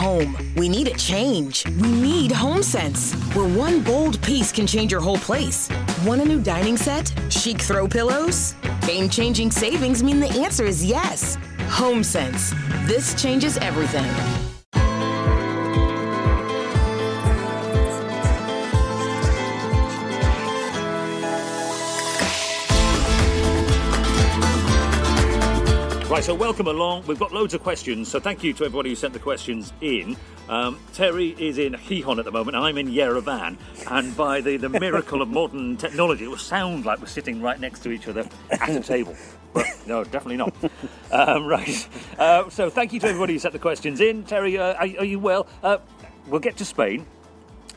home. We need a change. We need HomeSense, where one bold piece can change your whole place. Want a new dining set? Chic throw pillows? Game changing savings mean the answer is yes. HomeSense. This changes everything. Right, so welcome along. We've got loads of questions, so thank you to everybody who sent the questions in. Um, Terry is in Gijón at the moment, I'm in Yerevan, and by the, the miracle of modern technology, it will sound like we're sitting right next to each other at a table. But no, definitely not. Um, right, uh, so thank you to everybody who sent the questions in. Terry, uh, are, are you well? Uh, we'll get to Spain.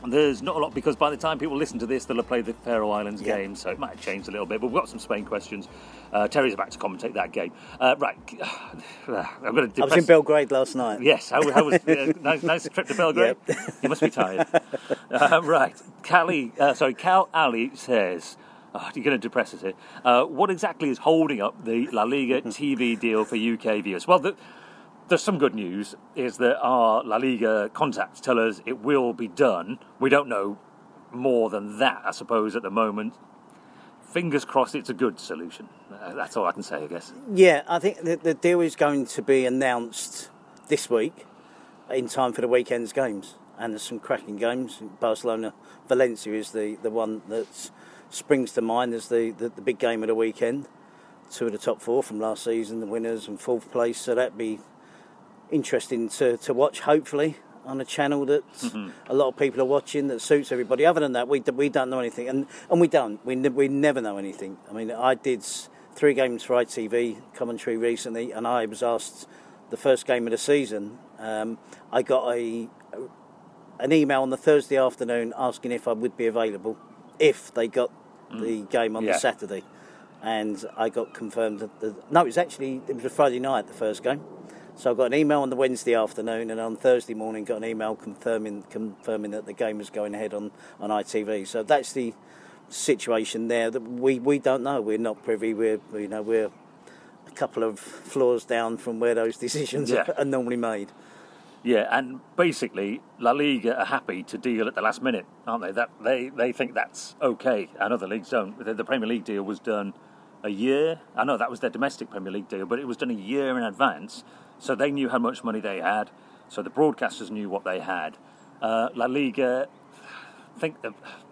There's not a lot because by the time people listen to this, they'll have played the Faroe Islands Yeah. game, so it might have changed a little bit. But we've got some Spain questions. Uh, Terry's about to commentate that game. Uh, right, I'm going to. I was in Belgrade last night. Yes, how, how was uh, nice, nice trip to Belgrade? You must be tired. Uh, right, Cali, uh, sorry, Cal Ali says. Oh, you're going to depress us here. Uh, what exactly is holding up the La Liga TV deal for UK viewers? Well, the, there's some good news. Is that our La Liga contacts tell us it will be done. We don't know more than that, I suppose, at the moment. Fingers crossed, it's a good solution. Uh, that's all I can say, I guess. Yeah, I think the, the deal is going to be announced this week in time for the weekend's games. And there's some cracking games. Barcelona Valencia is the, the one that springs to mind as the, the, the big game of the weekend. Two of the top four from last season, the winners and fourth place. So that'd be interesting to, to watch, hopefully, on a channel that a lot of people are watching that suits everybody. Other than that, we, we don't know anything. And, and we don't. We, we never know anything. I mean, I did three games for ITV commentary recently, and I was asked the first game of the season. Um, I got a an email on the Thursday afternoon asking if I would be available if they got the game on Yeah. the Saturday. And I got confirmed that the, no, it was actually it was a Friday night the first game. So I got an email on the Wednesday afternoon, and on Thursday morning got an email confirming confirming that the game was going ahead on, on ITV. So that's the situation there. That we, we don't know. We're not privy. We're you know we're a couple of floors down from where those decisions Yeah. are, normally made. Yeah, and basically, La Liga are happy to deal at the last minute, aren't they? That they they think that's okay, and other leagues don't. The, the Premier League deal was done a year. I know that was their domestic Premier League deal, but it was done a year in advance, so they knew how much money they had. So the broadcasters knew what they had. Uh, La Liga I think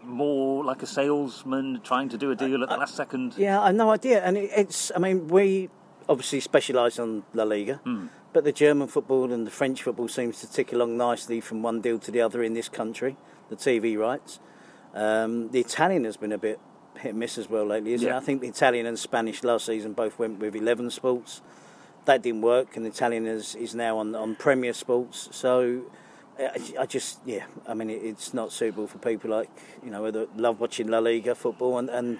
more like a salesman trying to do a deal at the last second. Yeah, I have no idea. And it, it's, I mean, we obviously specialise on La Liga, but the German football and the French football seems to tick along nicely from one deal to the other in this country, the TV rights. Um, the Italian has been a bit hit and miss as well lately, isn't Yeah. it? I think the Italian and Spanish last season both went with 11 Sports. That didn't work, and Italian is, is now on, on Premier Sports. So I, just, yeah, I mean, it, it's not suitable for people like, you know, that love watching La Liga football and, and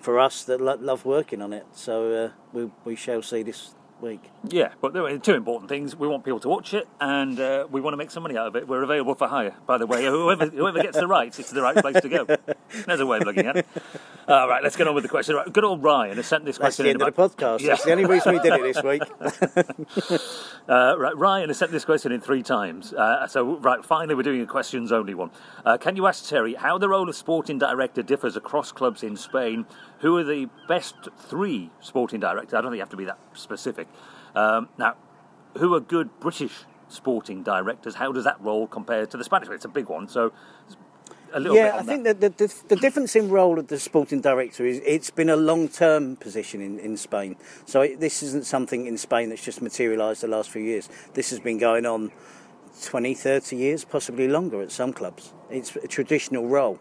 for us that lo- love working on it. So uh, we, we shall see this week. Yeah, but there are two important things. We want people to watch it, and uh, we want to make some money out of it. We're available for hire, by the way. Whoever, whoever gets the rights, it's the right place to go. There's a way of looking at it. All right, let's get on with the question. Right, good old Ryan has sent this That's question the in end of about- the podcast. Yeah. That's the only reason we did it this week. Uh, right, Ryan has sent this question in three times. Uh, so, right, finally, we're doing a questions only one. Uh, can you ask Terry how the role of sporting director differs across clubs in Spain? Who are the best three sporting directors? I don't think you have to be that specific. Um, now, who are good British sporting directors? How does that role compare to the Spanish? one? It's a big one, so a little bit. yeah, I that. think that the, the, the difference in role of the sporting director is it's been a long term position in, in Spain. So it, this isn't something in Spain that's just materialised the last few years. This has been going on 20, 30 years, possibly longer at some clubs. It's a traditional role.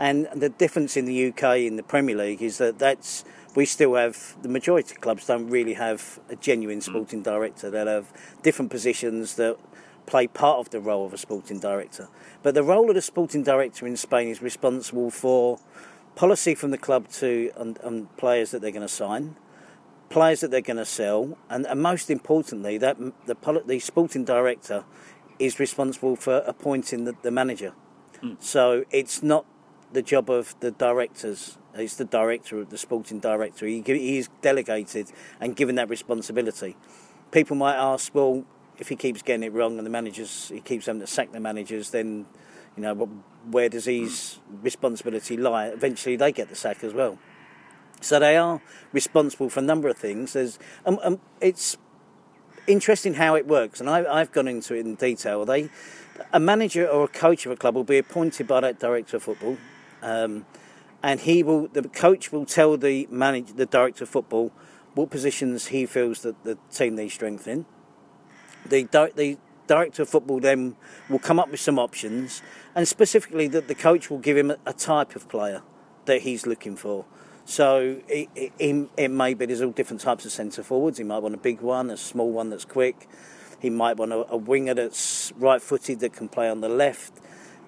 And the difference in the UK in the Premier League is that that's we still have the majority of clubs don't really have a genuine mm. sporting director. They'll have different positions that play part of the role of a sporting director. But the role of the sporting director in Spain is responsible for policy from the club to on, on players that they're going to sign, players that they're going to sell, and, and most importantly, that the, the sporting director is responsible for appointing the, the manager. Mm. So it's not the job of the directors. It's the director of the sporting director. He, he is delegated and given that responsibility. People might ask, well, if he keeps getting it wrong and the managers he keeps having to sack the managers, then you know where does his responsibility lie? Eventually, they get the sack as well. So they are responsible for a number of things. There's, um, um, it's interesting how it works, and I, have gone into it in detail. They, a manager or a coach of a club will be appointed by that director of football, um, and he will. The coach will tell the manager, the director of football, what positions he feels that the team needs strength in. The, the director of football then will come up with some options, and specifically that the coach will give him a, type of player that he's looking for. So it, it, it, may be there's all different types of centre forwards. He might want a big one, a small one that's quick. He might want a, a winger that's right-footed that can play on the left.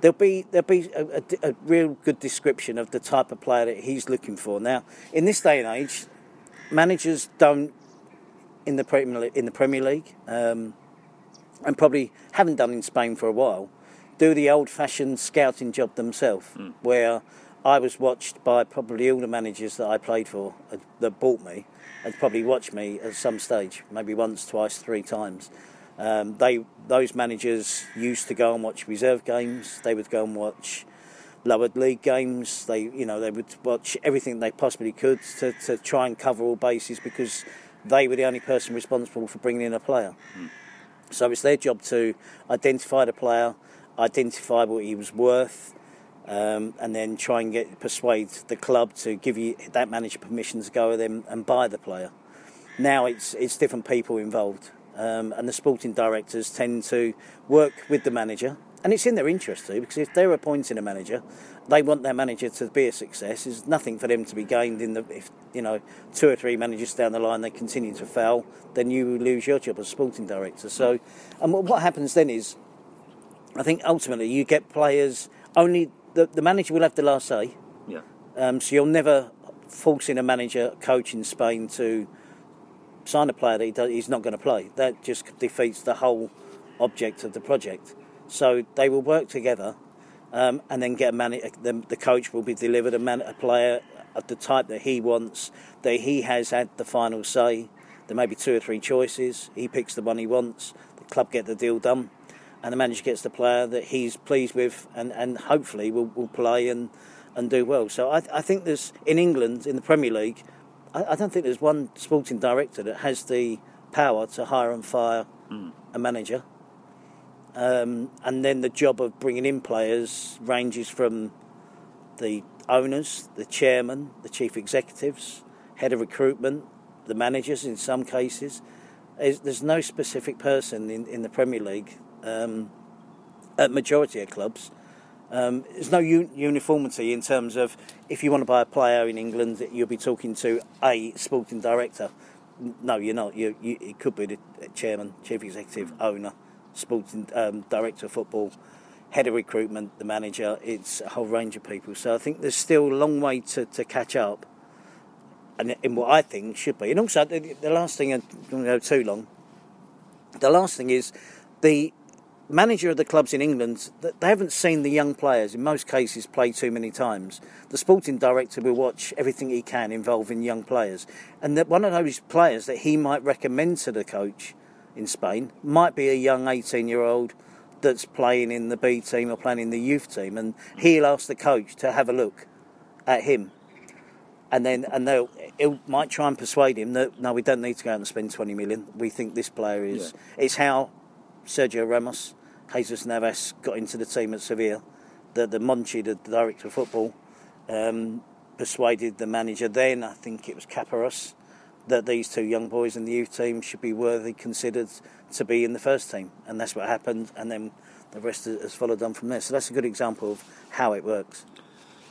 There'll be there'll be a, a, a, real good description of the type of player that he's looking for. Now, in this day and age, managers don't in the Premier in the Premier League, um, and probably haven't done in Spain for a while, do the old-fashioned scouting job themselves, mm. where I was watched by probably all the managers that I played for uh, that bought me, had probably watched me at some stage, maybe once, twice, three times. Um, they those managers used to go and watch reserve games. They would go and watch lowered league games. They you know they would watch everything they possibly could to, to try and cover all bases because they were the only person responsible for bringing in a player. Mm. So it's their job to identify the player, identify what he was worth, um, and then try and get persuade the club to give you that manager permission to go with them and buy the player. Now it's it's different people involved, um, and the sporting directors tend to work with the manager, and it's in their interest too because if they're appointing a manager, they want their manager to be a success. There's nothing for them to be gained in the if you know two or three managers down the line they continue to fail, then you lose your job as sporting director. So, and what happens then is, I think ultimately you get players only the, the manager will have the last say. Yeah. Um, so you'll never force in a manager, coach in Spain to sign a player that he does, he's not going to play. That just defeats the whole object of the project. So they will work together um, and then get a man. The, the, coach will be delivered a, man, a player of the type that he wants, that he has had the final say. There may be two or three choices. He picks the one he wants. The club get the deal done and the manager gets the player that he's pleased with and, and hopefully will, will play and, and do well. So I, I think there's, in England, in the Premier League, I, I, don't think there's one sporting director that has the power to hire and fire mm. a manager. Um, and then the job of bringing in players ranges from the owners, the chairman, the chief executives, head of recruitment, the managers in some cases. There's no specific person in, in the Premier League um, at majority of clubs. Um, there's no un- uniformity in terms of if you want to buy a player in England, you'll be talking to a sporting director. No, you're not. You, you, it could be the chairman, chief executive, owner, sporting um, director of football, head of recruitment, the manager. It's a whole range of people. So I think there's still a long way to, to catch up. And in what I think should be. And also, the, the last thing, I don't go too long. The last thing is the manager of the clubs in England, they haven't seen the young players, in most cases, play too many times. The sporting director will watch everything he can involving young players. And that one of those players that he might recommend to the coach in Spain might be a young 18 year old that's playing in the B team or playing in the youth team. And he'll ask the coach to have a look at him. And then, and they'll, it might try and persuade him that no, we don't need to go out and spend 20 million. We think this player is. Yeah. It's how Sergio Ramos Jesus Navas got into the team at Sevilla. The, the Monchi, the director of football, um, persuaded the manager then, I think it was Caparrós, that these two young boys in the youth team should be worthy considered to be in the first team. And that's what happened, and then the rest has followed on from there. So that's a good example of how it works.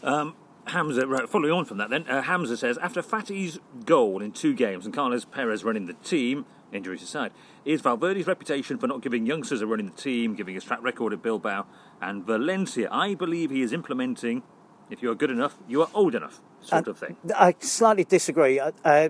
Um, Hamza, right, following on from that then, uh, Hamza says, after Fati's goal in two games and Carlos Perez running the team, injuries aside, is Valverde's reputation for not giving youngsters a run in the team, giving his track record at Bilbao and Valencia. I believe he is implementing, if you are good enough, you are old enough, sort uh, of thing. I slightly disagree. Uh,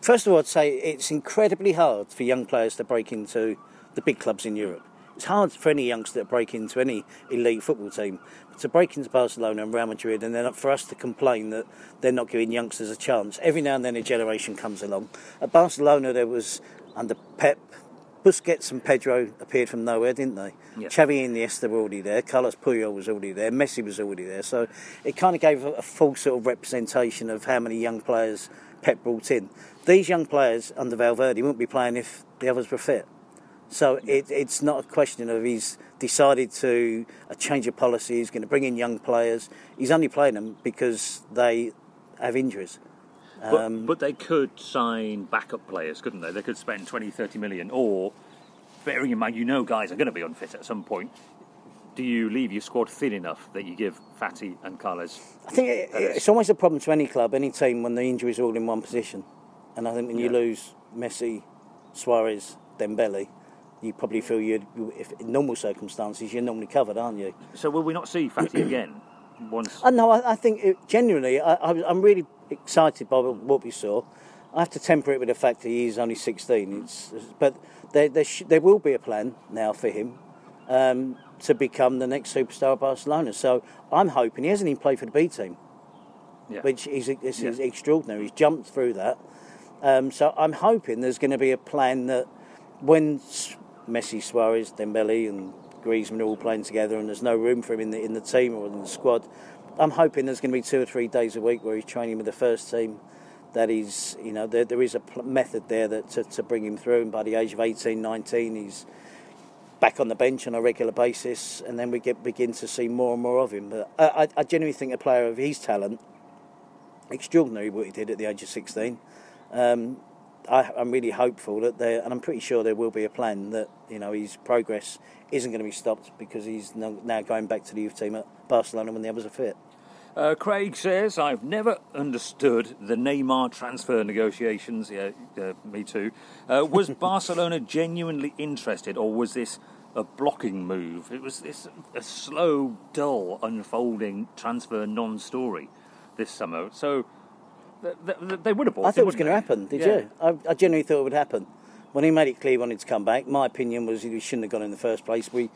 first of all, I'd say it's incredibly hard for young players to break into the big clubs in Europe. It's hard for any youngster to break into any elite football team. But to break into Barcelona and Real Madrid, and then for us to complain that they're not giving youngsters a chance. Every now and then a generation comes along. At Barcelona, there was under Pep, Busquets and Pedro appeared from nowhere, didn't they? Yeah. Xavi and Iniesta were already there. Carlos Puyol was already there. Messi was already there. So it kind of gave a, a full sort of representation of how many young players Pep brought in. These young players under Valverde wouldn't be playing if the others were fit. So it, it's not a question of he's decided to a change of policy. He's going to bring in young players. He's only playing them because they have injuries. But, Um, but they could sign backup players, couldn't they? They could spend 20, 30 million, or bearing in mind you know guys are going to be unfit at some point. Do you leave your squad thin enough that you give Fati and Carles? I think it, it's always a problem to any club, any team, when the injuries are all in one position. And I think when you Yeah. lose Messi, Suarez, Dembele, you probably feel you'd, if in normal circumstances, you're normally covered, aren't you? So will we not see Fati again? Once Uh, no, I, I think it, genuinely, I, I'm really excited by what we saw. I have to temper it with the fact that he's only 16. It's, but there, there, sh- there will be a plan now for him um, to become the next superstar of Barcelona. So I'm hoping he hasn't even played for the B team. yeah. which is, is, is Yeah. extraordinary. He's jumped through that. Um, so I'm hoping there's going to be a plan that when Messi, Suarez, Dembele, and Griezmann are all playing together, and there's no room for him in the in the team or in the squad, I'm hoping there's going to be two or three days a week where he's training with the first team. That he's, you know, there, there is a pl- method there that to, to bring him through, and by the age of 18, 19, he's back on the bench on a regular basis, and then we get begin to see more and more of him. But I, I, genuinely think a player of his talent extraordinary what he did at the age of 16. Um, I, I'm really hopeful that there, and I'm pretty sure there will be a plan that you know his progress isn't going to be stopped because he's now going back to the youth team at Barcelona when the others are fit. Uh, Craig says, I've never understood the Neymar transfer negotiations. Yeah, uh, me too. Uh, was Barcelona genuinely interested, or was this a blocking move? It was this a slow, dull, unfolding transfer non-story this summer. So th- th- they would have bought. I thought it was going to happen. Did Yeah. you? I, I genuinely thought it would happen. When he made it clear he wanted to come back, my opinion was he shouldn't have gone in the first place. We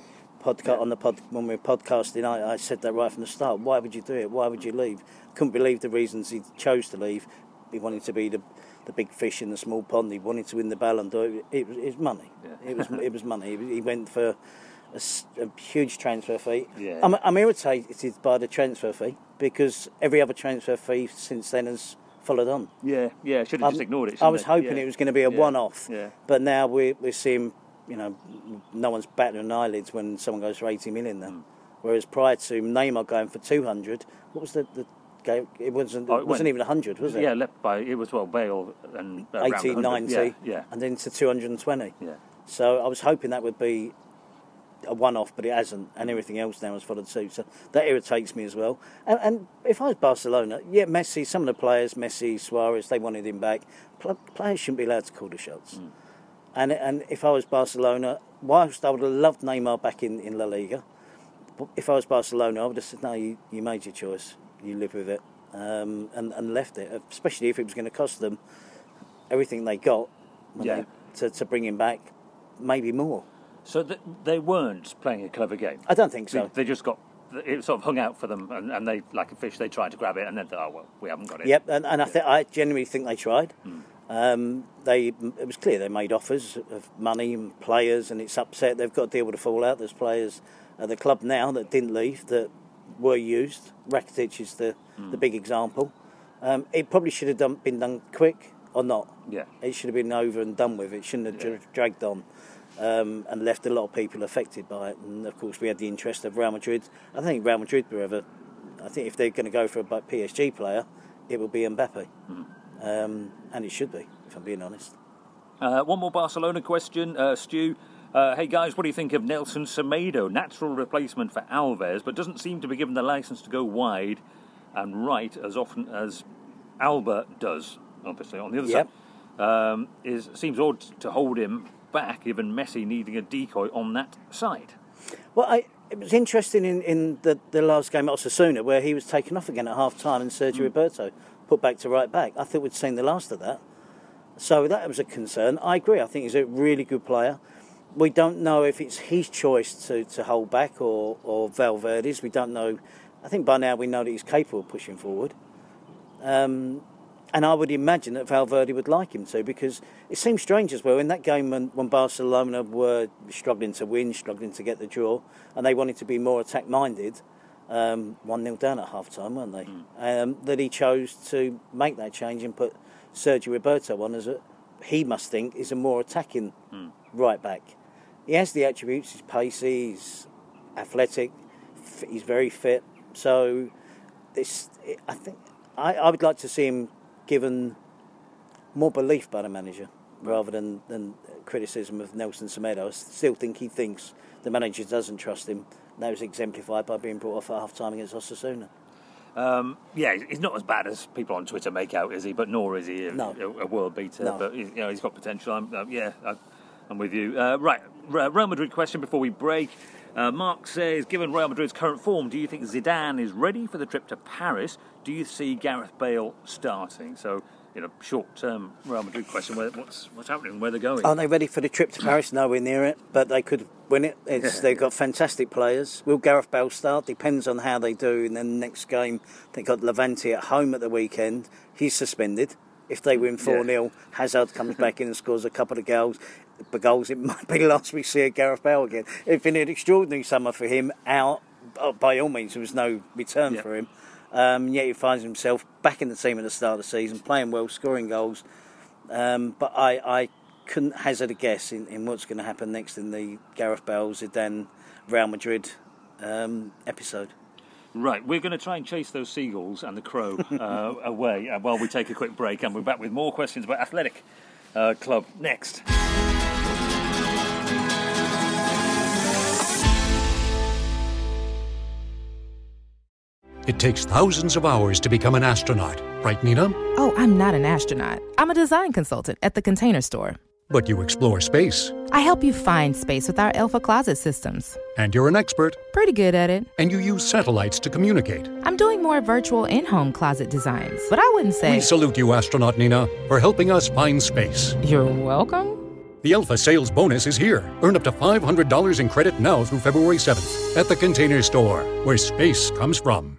podcast on the pod when we were podcasting. I, I said that right from the start. Why would you do it? Why would you leave? Couldn't believe the reasons he chose to leave. He wanted to be the the big fish in the small pond. He wanted to win the Ballon d'Or. It, it, was- it was money. Yeah. It was it was money. He went for a huge transfer fee. Yeah. I'm, I'm irritated by the transfer fee because every other transfer fee since then has followed on. Yeah, yeah. Should have just ignored it. I was they? hoping Yeah. it was going to be a Yeah. one-off, Yeah. but now we're, we're seeing, you know, no one's batting an eyelids when someone goes for 80 million then. Whereas prior to Neymar going for 200, what was the, the game? It wasn't, Oh, it wasn't went- even 100, was it? Yeah, left by it was well Bale and uh, 80, 90, Yeah, yeah, and then to 220. yeah. So I was hoping that would be a one-off, but it hasn't, and everything else now has followed suit. So that irritates me as well. And, and if I was Barcelona, yeah, Messi, some of the players, Messi, Suarez, they wanted him back. Pl- players shouldn't be allowed to call the shots. And and if I was Barcelona, whilst I would have loved Neymar back in, in La Liga, but if I was Barcelona, I would have said, no, you, you made your choice, you live with it, um, and, and left it, especially if it was going to cost them everything they got Yeah. they, to, to bring him back, maybe more. So th- they weren't playing a clever game. I don't think so. they just got it sort of hung out for them, and, and they like a fish. They tried to grab it, and then oh well, we haven't got it. Yep, and, and I, th- I genuinely think they tried. Um, they it was clear they made offers of money and players, and it's upset. They've got to deal with the fallout. There's players at the club now that didn't leave that were used. Rakitic is the the big example. Um, it probably should have done, been done quick or not. Yeah. It should have been over and done with. It shouldn't have dra- dragged on um, and left a lot of people affected by it. And of course, we had the interest of Real Madrid. I think Real Madrid were ever. I think if they're going to go for a PSG player, it will be Mbappe, um, and it should be, if I'm being honest. Uh, one more Barcelona question, uh, Stu. Uh, hey guys, what do you think of Nelson Semedo? Natural replacement for Alves, but doesn't seem to be given the license to go wide and right as often as Alba does. Obviously, on the other Yep. side, um, is seems odd to hold him back, given Messi needing a decoy on that side. Well, I, it was interesting in, in the, the last game at Osasuna where he was taken off again at half time and Sergio Roberto put back to right back. I think we'd seen the last of that. So that was a concern. I agree. I think he's a really good player. We don't know if it's his choice to, to hold back or, or Valverde's. We don't know. I think by now we know that he's capable of pushing forward. Um, and I would imagine that Valverde would like him to because it seems strange as well in that game when, when Barcelona were struggling to win, struggling to get the draw, and they wanted to be more attack minded. Um, one 0 down at half time, weren't they? Mm. Um, that he chose to make that change and put Sergio Roberto on as a he must think is a more attacking mm. right back. He has the attributes. He's pacey. He's athletic. He's very fit. So this, I think, I, I would like to see him given more belief by the manager rather than, than criticism of Nelson Semedo. I still think he thinks the manager doesn't trust him. That was exemplified by being brought off at half time against Osasuna. Um, yeah, he's not as bad as people on Twitter make out, is he? But nor is he a, no. a, a world beater. No. But you know, he's got potential. I'm, uh, yeah, I, am with you. Uh, right, Real Madrid question before we break. Uh, Mark says, given Real Madrid's current form, do you think Zidane is ready for the trip to Paris? Do you see Gareth Bale starting? So, you know, short-term Real Madrid question: where, what's what's happening? Where they're going? Aren't they ready for the trip to Paris? Nowhere near it, but they could win it. It's, they've got fantastic players. Will Gareth Bale start? Depends on how they do. in the next game, they got Levante at home at the weekend. He's suspended. If they win 4 0. Hazard comes back in and scores a couple of goals the goals, it might be the last we see of Gareth Bale again. It's been an extraordinary summer for him. Out uh, by all means, there was no return yeah. for him. Um, yet he finds himself back in the team at the start of the season, playing well, scoring goals. Um, but I, I couldn't hazard a guess in, in what's going to happen next in the Gareth Bale Zidane Real Madrid um, episode. Right, we're going to try and chase those seagulls and the crow uh, away uh, while we take a quick break, and we're back with more questions about Athletic uh, Club next. It takes thousands of hours to become an astronaut, right, Nina? Oh, I'm not an astronaut. I'm a design consultant at the Container Store. But you explore space. I help you find space with our Alpha closet systems. And you're an expert. Pretty good at it. And you use satellites to communicate. I'm doing more virtual in home closet designs, but I wouldn't say. We salute you, astronaut Nina, for helping us find space. You're welcome. The Alpha sales bonus is here. Earn up to $500 in credit now through February 7th at the Container Store, where space comes from.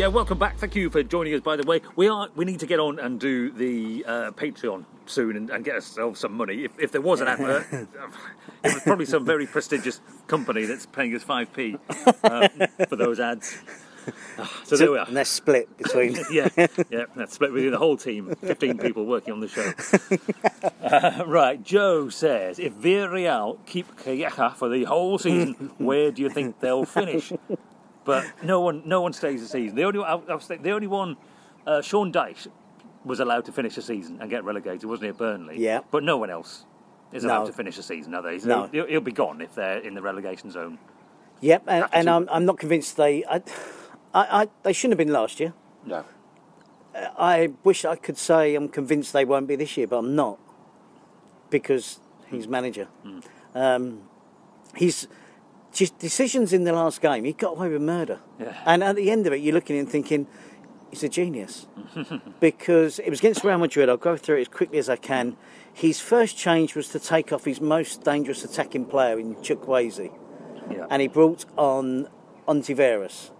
Yeah, welcome back. Thank you for joining us. By the way, we are we need to get on and do the uh, Patreon soon and, and, get ourselves some money. If, if there was an advert, it was probably some very prestigious company that's paying us five p uh, for those ads. so, so, there we are. And that's split between. yeah, yeah, that's split between the whole team. Fifteen people working on the show. Uh, right, Joe says if Villarreal keep Calleja for the whole season, where do you think they'll finish? But no one, no one stays the season. The only, I, I was the only one, uh, Sean Dyche was allowed to finish the season and get relegated, wasn't he, at Burnley? Yeah. But no one else is allowed No. to finish the season, are they? No. He'll, he'll be gone if they're in the relegation zone. Yep, and, and I'm, I'm not convinced they. I, I, I, they shouldn't have been last year. No. I wish I could say I'm convinced they won't be this year, but I'm not because he's manager. Um, he's just decisions in the last game. He got away with murder, Yeah. and at the end of it, you're looking and thinking he's a genius because it was against Real Madrid. I'll go through it as quickly as I can. His first change was to take off his most dangerous attacking player in Chukwueze, Yeah. and he brought on Ontiveros.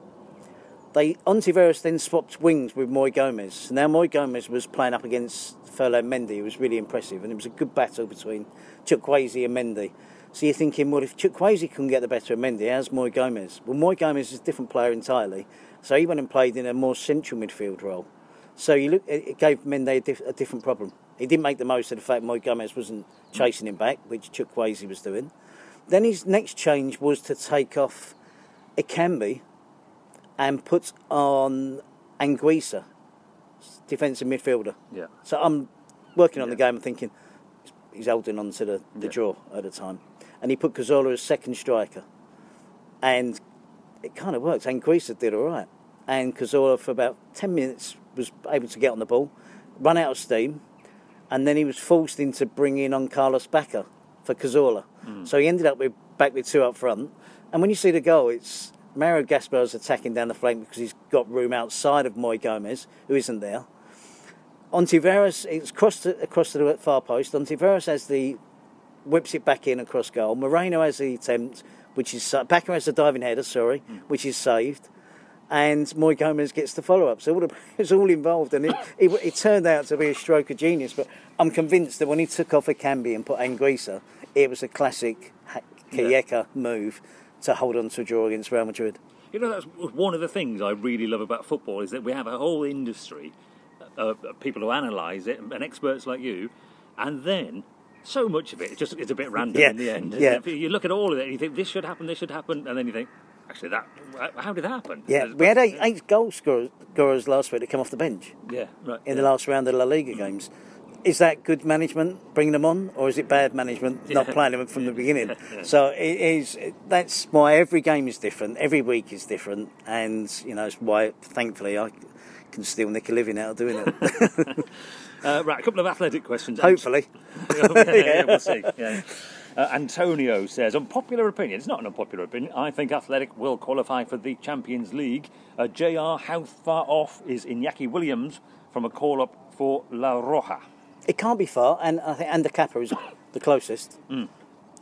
They Ontiveros then swapped wings with Moi Gomez. Now Moi Gomez was playing up against Ferland Mendy. It was really impressive, and it was a good battle between Chukwueze and Mendy. So you're thinking, well, if Chukwueze couldn't get the better of Mendy, how's Moi Gomez? Well, Moi Gomez is a different player entirely. So he went and played in a more central midfield role. So you look, it gave Mendy a, diff, a different problem. He didn't make the most of the fact Moi Gomez wasn't chasing him back, which Chukwueze was doing. Then his next change was to take off Ekambi and put on Anguissa, defensive midfielder. Yeah. So I'm working on Yeah. the game and thinking he's holding on to the, the Yeah. draw at the time. And he put Cazorla as second striker. And it kind of worked. Anguissa did all right. And Cazorla, for about 10 minutes, was able to get on the ball, run out of steam, and then he was forced into bringing on Carlos Bacca for Cazorla. Hmm. So he ended up with back with two up front. And when you see the goal, it's Mario Gaspar's attacking down the flank because he's got room outside of Moi Gomez, who isn't there. Ontiveros, it's crossed across to the far post. Ontiveros has the whips it back in across goal. Moreno has the attempt, which is sa- Bacca has the diving header, sorry, hmm. which is saved, and Moi Gomez gets the follow up. So all the, it's all involved, and it, it, it turned out to be a stroke of genius. But I'm convinced that when he took off Ekambi and put Anguissa, it was a classic Calleja move to hold on to a draw against Real Madrid. You know, that's one of the things I really love about football is that we have a whole industry uh, of of people who analyse it and experts like you, and then so much of it just is a bit random Yeah, in the end. yeah. You look at all of it and you think this should happen, this should happen, and then you think, actually, that how did that happen? Yeah, we had eight, eight goal scorers, scorers last week that come off the bench. Yeah, right. in yeah. the last round of La Liga games. Is that good management bringing them on, or is it bad management not Yeah. playing them from the beginning? So it is. That's why every game is different, every week is different, and you know it's why, thankfully, I can still nick a living out of doing it. Uh, right, a couple of athletic questions. Hopefully, yeah, yeah, we'll see. Yeah. Uh, Antonio says, unpopular opinion. It's not an unpopular opinion. I think Athletic will qualify for the Champions League. Uh, JR, how far off is Iñaki Williams from a call up for La Roja? it can't be far, and I think Ander Capa is the closest.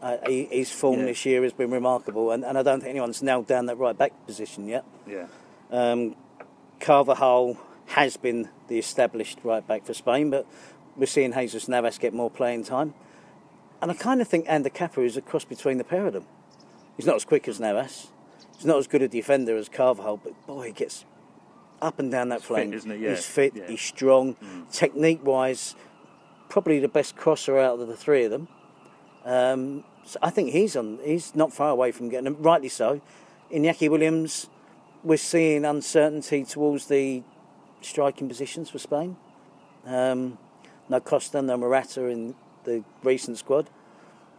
Uh, he, his form Yeah. this year has been remarkable, and, and I don't think anyone's nailed down that right back position yet. Yeah. Um, Carvajal has been the established right back for Spain, but we're seeing Jesus Navas get more playing time. And I kind of think Ander Capa is a cross between the pair of them. He's not as quick as Navas. He's not as good a defender as Carvajal, but boy, he gets up and down that fit, flank. isn't he? Yeah, He's fit, yeah. Mm. he's strong. Technique wise, probably the best crosser out of the three of them. Um, so I think he's on. He's not far away from getting them. Rightly so. Iñaki Williams, we're seeing uncertainty towards the striking positions for Spain. Um, no Costa, no Morata in the recent squad.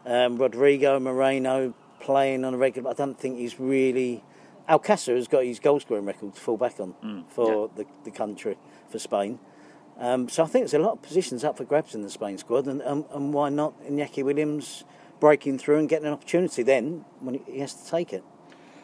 Um, Rodrigo Moreno playing on a regular. I don't think he's really. Alcácer has got his goal scoring record to fall back on for the, the country for Spain. Um, so I think there's a lot of positions up for grabs in the Spain squad, and, and, and why not Iñaki Williams breaking through and getting an opportunity then when he- he has to take it.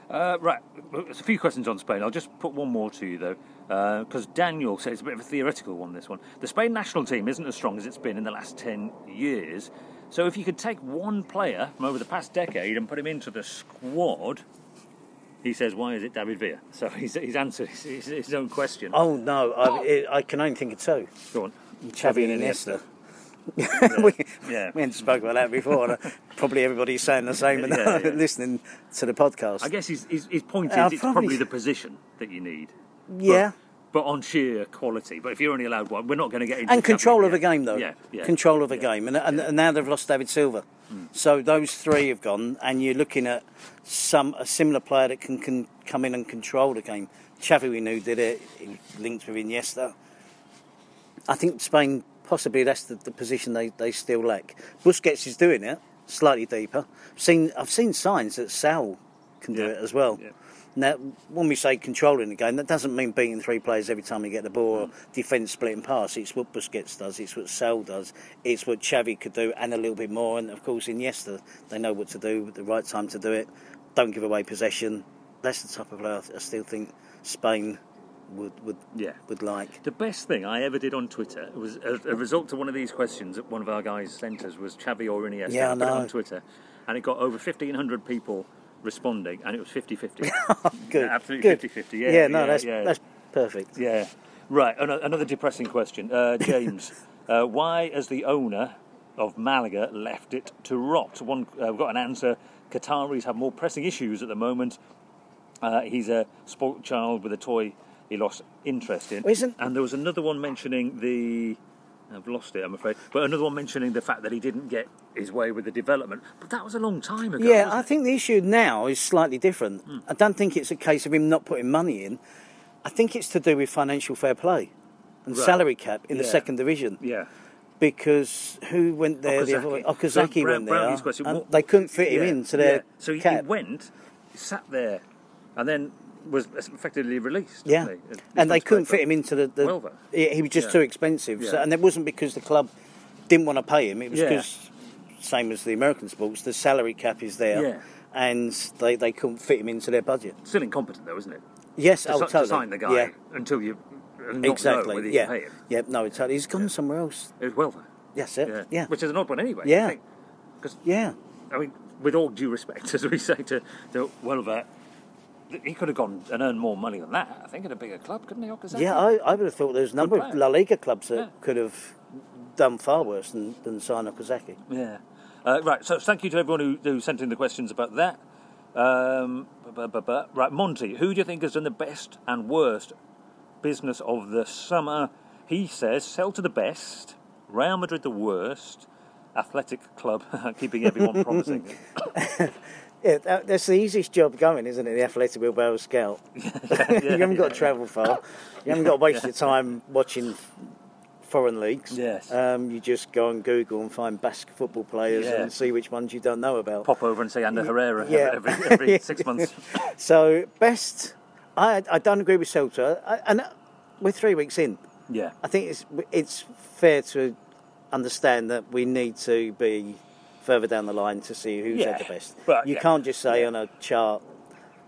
Uh, right, there's a few questions on Spain. I'll just put one more to you, though, because Daniel says it's a bit of a theoretical one, this one. The Spain national team isn't as strong as it's been in the last 10 years. So if you could take one player from over the past decade and put him into the squad, he says, why is it David Villa? So he's, he's answered his, his, his own question. Oh no, I, I can only think of two: Go on. Xavi and Iniesta. we, Yeah. we hadn't spoke about that before. probably everybody's saying the same and Yeah, yeah. listening to the podcast. I guess his, his, his point is Uh, it's probably- probably the position that you need. Yeah. But, but on sheer quality. But if you're only allowed one, we're not going to get into and control of the yet. game though. Yeah, yeah. Control of the Yeah. game, and, and, and now they've lost David Silva. Hmm. So those three have gone, and you're looking at some a similar player that can, can come in and control the game. Xavi we knew did it. He linked with Iniesta. I think Spain possibly that's the, the position they, they still lack. Busquets is doing it slightly deeper. I've seen I've seen signs that Saúl can do Yeah. it as well. Yeah. Now, when we say controlling the game, that doesn't mean beating three players every time you get the ball or defence splitting pass. It's what Busquets does, it's what Saúl does, it's what Xavi could do, and a little bit more. And of course, Iniesta, they know what to do the right time to do it. Don't give away possession. That's the type of player I still think Spain would would Yeah. would like. The best thing I ever did on Twitter was a, a result to one of these questions that one of our guys sent us was Xavi or Iniesta. Yeah, I it on. Twitter, and it got over 1,500 people responding, and it was 50-50. Good, Yeah, absolutely good. 50-50, yeah, no, yeah, that's yeah. that's perfect. yeah. Right, another depressing question. Uh, James, uh, why, as the owner, of Malaga left it to rot? One, uh, we've got an answer. Qataris have more pressing issues at the moment. Uh, he's a spoilt child with a toy he lost interest in. Well, isn't- and there was another one mentioning the. I've lost it, I'm afraid. But another one mentioning the fact that he didn't get his way with the development. But that was a long time ago. Yeah, I think the issue now is slightly different. Hmm. I don't think it's a case of him not putting money in. I think it's to do with financial fair play and Right. salary cap in the second division. Yeah. Because who went there the other? Okazaki. So Okazaki Brown- went there. Question, what- they couldn't fit him Yeah, into their yeah. So he, he went, sat there, and then was effectively released. Yeah? And they couldn't fit him into the. the he, was just Yeah. too expensive, so, and it wasn't because the club didn't want to pay him. It was Yeah. because, same as the American sports, the salary cap is there, Yeah. and they, they couldn't fit him into their budget. Still incompetent, though, isn't it? Yes, to, oh, to sign the guy Yeah, until you exactly. Yeah, him. yeah. No, totally. He's gone somewhere else. It was Welver. Yes, it. Yeah. Yeah, Which is an odd one anyway. Yeah. Because, yeah. I mean, with all due respect, as we say to, to Welver, th- he could have gone and earned more money than that, I think, at a bigger club, couldn't he, Okazaki? Yeah, I, I would have thought there's a number of. La Liga clubs that Yeah. could have done far worse than, than sign Okazaki. Yeah. Uh, right, so thank you to everyone who, who sent in the questions about that. Um, bu- bu- bu- right, Monty, who do you think has done the best and worst business of the summer? He says, Celta the best, Real Madrid the worst, Athletic Club keeping everyone promising. Yeah, that, that's the easiest job going, isn't it? The Athletic Bilbao scout. you haven't got to travel far. You haven't got to waste your time watching foreign leagues. Yes. Um, you just go on Google and find Basque football players Yeah. and see which ones you don't know about. Pop over and say Ander Herrera Yeah. every, every six months. So best, I I don't agree with Celta, I, and uh, we're three weeks in. Yeah. I think it's it's fair to understand that we need to be further down the line to see who's Yeah, had the best. but, you yeah, can't just say yeah. on a chart.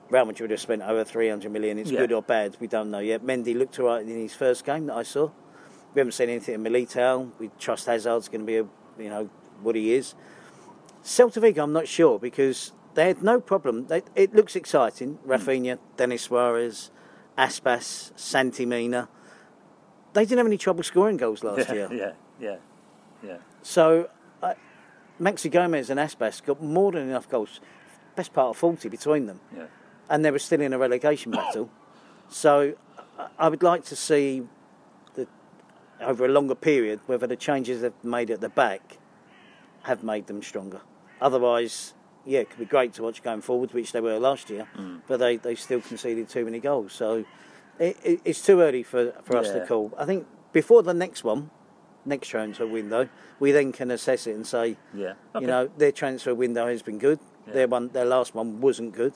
Real Madrid have spent over 300 million. It's Yeah. good or bad. We don't know yet. Mendy looked all right in his first game that I saw. We haven't seen anything in Militao. We trust Hazard's going to be, a, you know, what he is. Celta Vigo, I'm not sure because they had no problem. They, it looks exciting. Hmm. Rafinha, Denis Suarez, Aspas, Santi Mina. They didn't have any trouble scoring goals last Yeah, year. yeah, yeah, yeah. So, Maxi Gomez and Aspas got more than enough goals. Best part of 40 between them. yeah. And they were still in a relegation battle. So, I- would like to see the, over a longer period whether the changes they've made at the back have made them stronger. Otherwise, yeah, it could be great to watch going forward, which they were last year, Mm. but they, they still conceded too many goals. So it, it, it's too early for, for us to call. I think before the next one, next transfer window, we then can assess it and say, Yeah. Okay. you know, their transfer window has been good. Yeah. Their one, their last one wasn't good.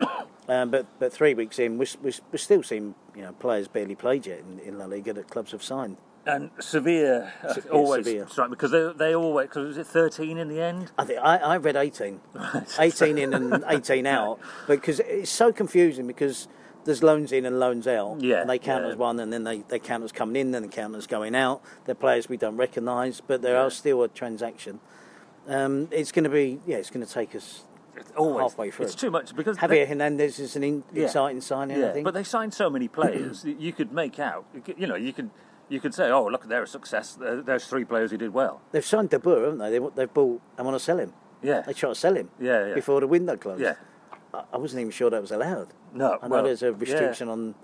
um, but but three weeks in, we're, we're, we're still seeing you know players barely played yet in, in La Liga that clubs have signed. And Sevilla uh, Se- always Sevilla. strike because they, they always, because was it 13 in the end? I think I, I read 18. 18 in and 18 out because it's so confusing because there's loans in and loans out. Yeah, And they count yeah. as one and then they, they count as coming in, then they count as going out. They're players we don't recognise, but there Yeah. are still a transaction. Um, it's going to be, yeah, it's going to take us It's always, halfway through. It's too much because Javier they- Hernandez is an in, Yeah. exciting signing, I Yeah, think. but they signed so many players that you could make out. you know, you could you could say, "Oh, look, they're a success. There's three players who did well." They've signed De Boer, haven't they? they? They've bought and want to sell him. Yeah, They try to sell him Yeah, yeah. before the window closed. yeah. I, wasn't even sure that was allowed. No, I know well, there's a yeah. restriction on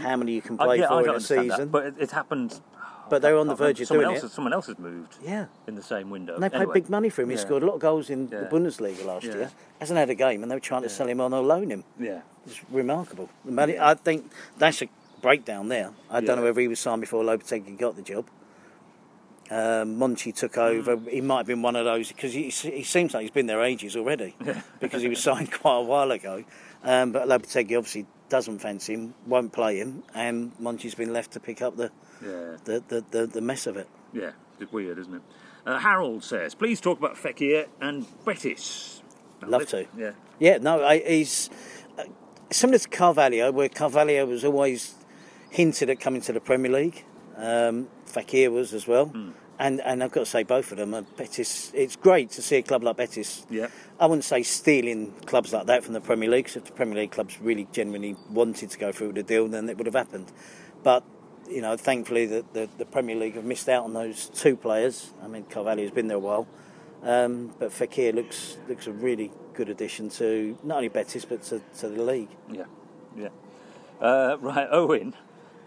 how many you can Uh, play yeah, for in a season. that, but it, it happened. But they were on the verge of someone doing else, it. has- Someone else has moved yeah. in the same window. And they paid big money for him. He yeah. scored a lot of goals in Yeah. the Bundesliga last Yeah. year. Hasn't had a game, and they were trying to sell him on or loan him. Yeah, It's remarkable. The money- I think that's a breakdown there. I don't know whether he was signed before Lopetegui got the job. Um, Monchi took over. Hmm. He might have been one of those because he, he seems like he's been there ages already because he was signed quite a while ago. Um, but Lopetegui obviously doesn't fancy him, won't play him, and Monchi's been left to pick up the, yeah, the, the, the, the mess of it. yeah. It's weird, isn't it? Uh, Harold says, "Please talk about Fekir and Betis." Love to. Yeah, Yeah, no, I, he's uh, similar to Carvalho, where Carvalho was always hinted at coming to the Premier League. Um, Fekir was as well. Hmm. And, and I've got to say, both of them. Uh, Betis, it's great to see a club like Betis. Yeah. I wouldn't say stealing clubs like that from the Premier League. Cause if the Premier League clubs really genuinely wanted to go through the deal, then it would have happened. But you know, thankfully the, the, the Premier League have missed out on those two players. I mean, Carvalho has been there a while, um, but Fekir looks looks a really good addition to not only Betis but to, to the league. Yeah, yeah. Uh, right, Owen.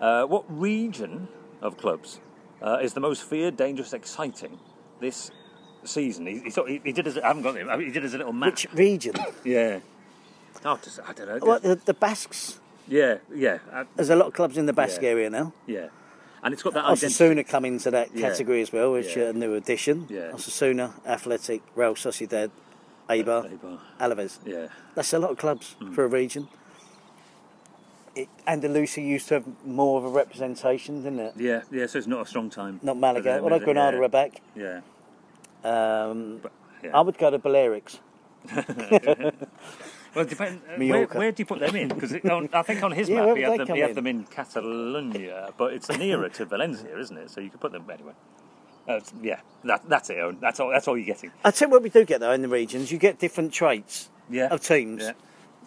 Uh, what region of clubs uh, is the most feared, dangerous, exciting this season? He, he, thought, he, he did his, I haven't got it. He did as a little map. Which region? Yeah. Oh, just, I don't know. Well, the, the Basques. Yeah, yeah, uh, There's a lot of clubs in the Basque Yeah. area now. yeah. And it's got that. Osasuna come into that Yeah. category as well, which Yeah. a new addition. Yeah. Osasuna, Athletic, Real Sociedad, Eibar, Eibar. Alaves. Yeah. That's a lot of clubs Mm. for a region. It, Andalusia used to have more of a representation, didn't it? Yeah, yeah. So it's not a strong time. Not Malaga. Although? Granada yeah. are back. Yeah. Um, yeah. I would go to Balearics. Well, depends. uh, Where, where do you put them in? Because I think on his Yeah, map he had, them, he had in? them in Catalonia, but it's nearer to Valencia, isn't it? So you could put them anywhere. Uh, yeah, that, that's it. Owen. That's all. That's all you're getting. I tell you what we do get though in the regions, you get different traits Yeah. of teams. Yeah.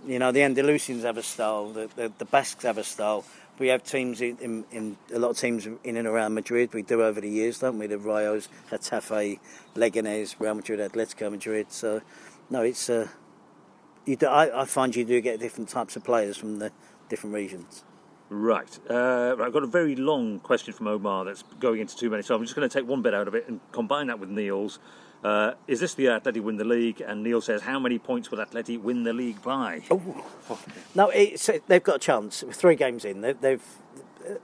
You know, the Andalusians have a style, the, the, the Basques have a style. We have teams in, in, in a lot of teams in and around Madrid. We do over the years, don't we? The Rayos, Getafe, Leganés, Real Madrid, Atletico Madrid. So, no, it's uh, you do, I, I find you do get different types of players from the different regions. Right. Uh, right. I've got a very long question from Omar that's going into too many, so I'm just going to take one bit out of it and combine that with Neil's. Uh, is this the year Atleti win the league? And Neil says, how many points will Atleti win the league by? Oh. No, it's, they've got a chance. With three games in, they, they've uh,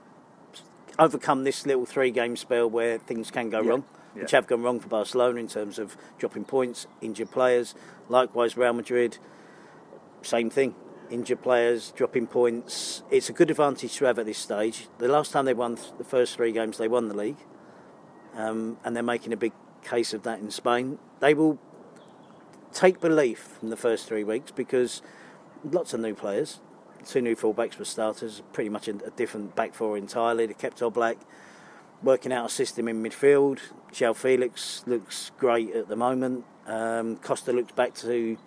overcome this little three-game spell where things can go Yeah, wrong, yeah. which have gone wrong for Barcelona in terms of dropping points, injured players. Likewise, Real Madrid, same thing. Injured players, dropping points. It's a good advantage to have at this stage. The last time they won th- the first three games, they won the league, um, and they're making a big case of that in Spain. They will take belief from the first three weeks because lots of new players. Two new fullbacks for starters, pretty much a, different back four entirely. They kept Oblak working out a system in midfield. João Felix looks great at the moment. Um, Costa looks back to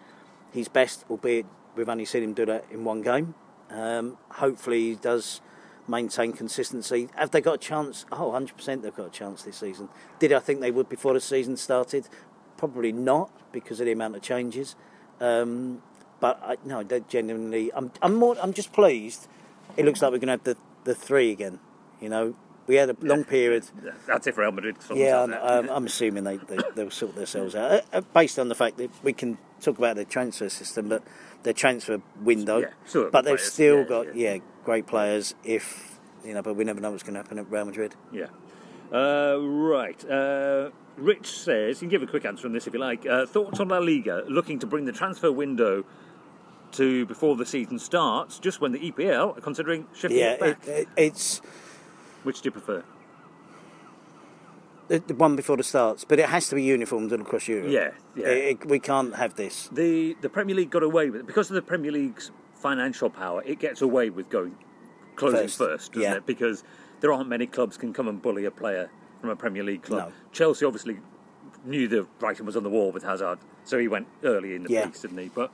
his best, albeit we've only seen him do that in one game. Um, hopefully, he does maintain consistency. Have they got a chance? Oh, 100% they've got a chance this season. Did I think they would before the season started? Probably not because of the amount of changes. Um, but I, no, they're genuinely. I'm, I'm more. I'm just pleased. It looks like we're going to have the, the three again. You know, we had a long period. That's it for Real Madrid Yeah, I'm. I'm, I'm assuming they, they they'll sort themselves out uh, uh, based on the fact that we can talk about the transfer system, but their transfer window. Yeah, still but they've players, still yeah, got yeah. great players. If you know, but we never know what's going to happen at Real Madrid. Yeah. Uh, right. Uh, Rich says, you can give a quick answer on this if you like. Uh, thoughts on La Liga looking to bring the transfer window to before the season starts, just when the EPL are considering shifting Yeah, it back? it, it, it's Which do you prefer? the, the one before the starts, but it has to be uniformed all across Europe. Yeah, yeah. It- it- we can't have this. The the Premier League got away with it because of the Premier League's financial power. It gets away with going closing First, first, doesn't yeah. it? Because there aren't many clubs can come and bully a player from a Premier League club. No. Chelsea obviously knew the writing was on the wall with Hazard, so he went early in the Yeah. piece, didn't he? But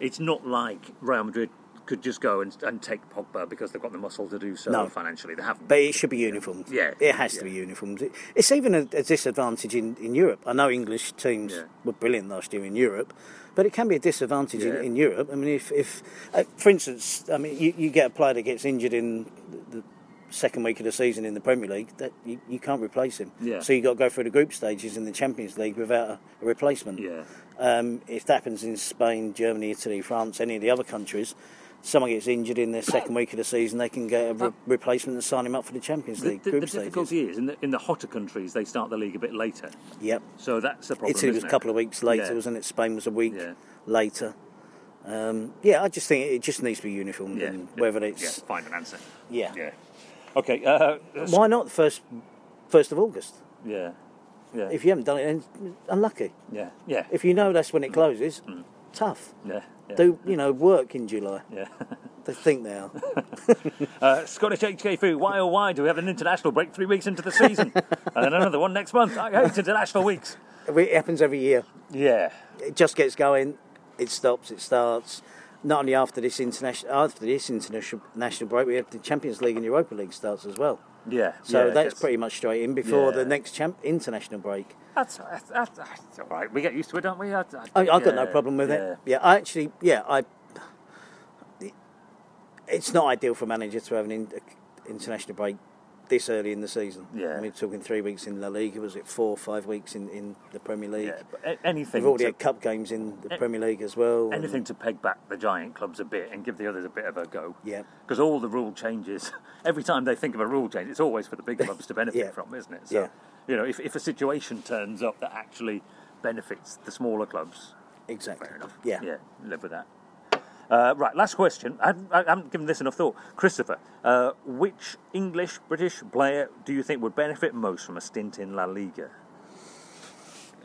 it's not like Real Madrid could just go and, and take Pogba because they've got the muscle to do so No. financially. They haven't. But it should be uniformed. Yeah, It has to be uniformed. It's even a, a disadvantage in, in Europe. I know English teams Yeah. were brilliant last year in Europe, but it can be a disadvantage Yeah. in, in Europe. I mean, if, if uh, for instance, I mean, you, you get a player that gets injured in the, the second week of the season in the Premier League, that you, you can't replace him. Yeah. So you've got to go through the group stages in the Champions League without a, a replacement. Yeah. Um, if that happens in Spain, Germany, Italy, France, any of the other countries, someone gets injured in the second week of the season, they can get a re- replacement and sign him up for the Champions The, League the- group the stages. difficulty is in the, in the hotter countries they start the league a bit later, Yep. so that's the problem. Italy was a couple of weeks later, Yeah. wasn't it? Spain was a week Yeah. later. Um, yeah, I just think it just needs to be uniform. Yeah. And whether yeah, it's find an answer. yeah. Yeah. Okay. Uh, Why not the first first of August? yeah. Yeah. If you haven't done it, then unlucky. yeah. Yeah. If you know that's when it closes, Mm. Tough. yeah. Yeah. Do you know work in July? Yeah. They think they are. Uh, Scottish HK Fu, why oh why do we have an international break three weeks into the season? and then another one next month. I hate international weeks. it happens every year. Yeah. it just gets going, it stops, it starts. Not only after this international after this international national break, we have the Champions League and Europa League starts as well. Yeah, So yeah, that's pretty much straight in before Yeah. the next champ international break. That's, that's, that's, that's all right. We get used to it, don't we? I, I, I've got no problem with yeah. it. Yeah, I actually, yeah, I. It's not ideal for a manager to have an in, international break this early in the season. Yeah. I mean, talking three weeks in La Liga. Was it four or five weeks in, in the Premier League? Yeah, anything. We've already to- had cup games in the a- Premier League as well. Anything to peg back the giant clubs a bit and give the others a bit of a go. Yeah. Because all the rule changes, every time they think of a rule change, it's always for the big clubs to benefit Yeah. from, isn't it? So, Yeah. you know, if, if a situation turns up that actually benefits the smaller clubs, Exactly. fair enough. Yeah. Yeah, live with that. Uh, right, last question. I, I haven't given this enough thought. Christopher, uh, which English British player do you think would benefit most from a stint in La Liga?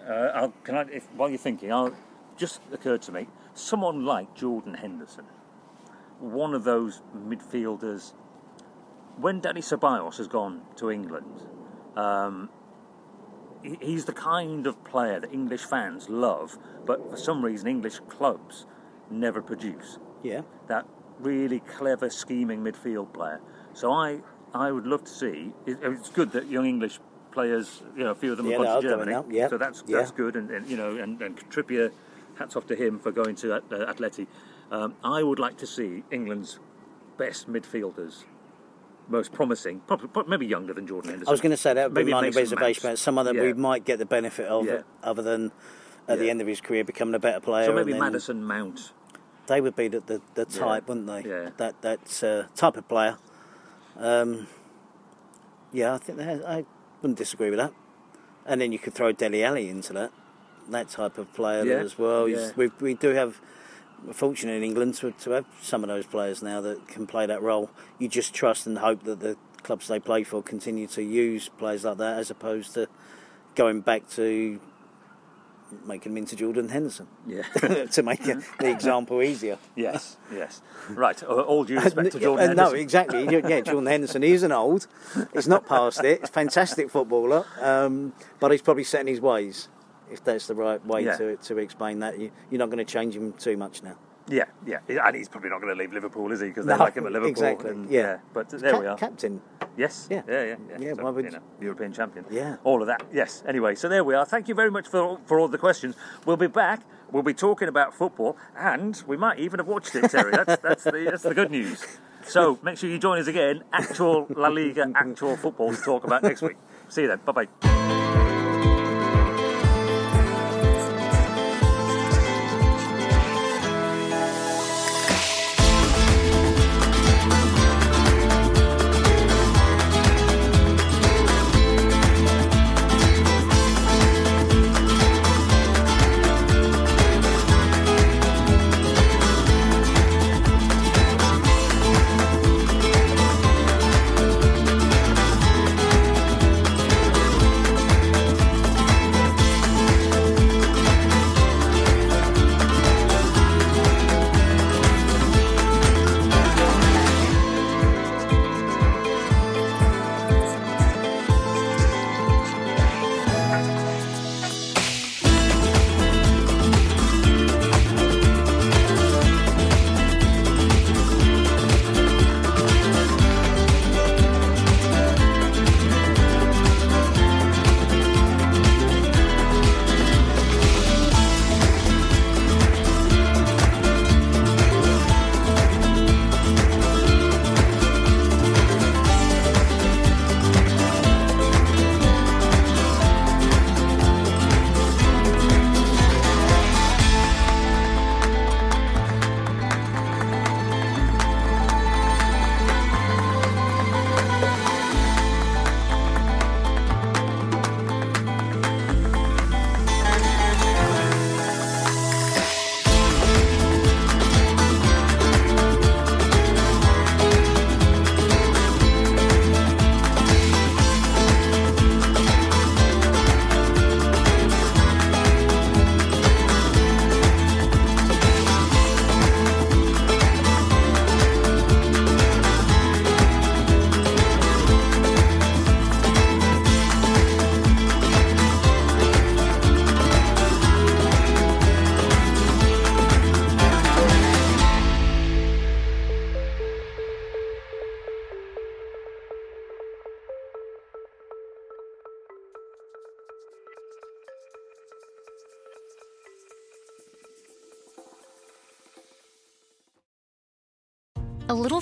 Uh, can I, if, while you're thinking, I'll just occurred to me someone like Jordan Henderson, one of those midfielders. When Dani Ceballos has gone to England, um, he- he's the kind of player that English fans love, but for some reason English clubs never produce. Yeah. That really clever, scheming midfield player. So I, I would love to see. it- It's good that young English players, you know, a few of them Yeah, have gone to Germany. up, yeah, So that's yeah. that's good, and, and you know, and, and Trippier, hats off to him for going to uh, Atleti. Um, I would like to see England's best midfielders. Most promising, probably, maybe younger than Jordan Henderson. I was going to say that would be Maybe my Mason reservation, but someone that Yeah. we might get the benefit of, Yeah. other than at the end of his career becoming a better player. So maybe Maddison Mount. They would be the, the, the Yeah. type, wouldn't they? Yeah. That that uh, type of player. Um, yeah, I think I wouldn't disagree with that. And then you could throw Dele Alli into that, that type of player Yeah, as well. Yeah. We, we do have, we're fortunate in England to, to have some of those players now that can play that role. You just trust and hope that the clubs they play for continue to use players like that as opposed to going back to making them into Jordan Henderson. Yeah. to make the example easier. Yes, yes. Right. uh, All due respect to Uh, Jordan no, exactly. Yeah, Jordan Henderson. He's an old. He's not past it. He's a fantastic footballer, um, but he's probably set in his ways. If that's the right way Yeah. to to explain that, you, you're not going to change him too much now. Yeah, yeah, and he's probably not going to leave Liverpool, is he? Because they No, like him at Liverpool. exactly, and- yeah. But there Cap- we are. Captain. Yes. Yeah. Yeah. Yeah. Yeah. Yeah, So, you know, European champion. Yeah. All of that. Yes. Anyway, so there we are. Thank you very much for for all the questions. We'll be back. We'll be talking about football, and we might even have watched it, Terry. That's that's the that's the good news. So make sure you join us again. Actual La Liga, actual football to talk about next week. See you then. Bye bye.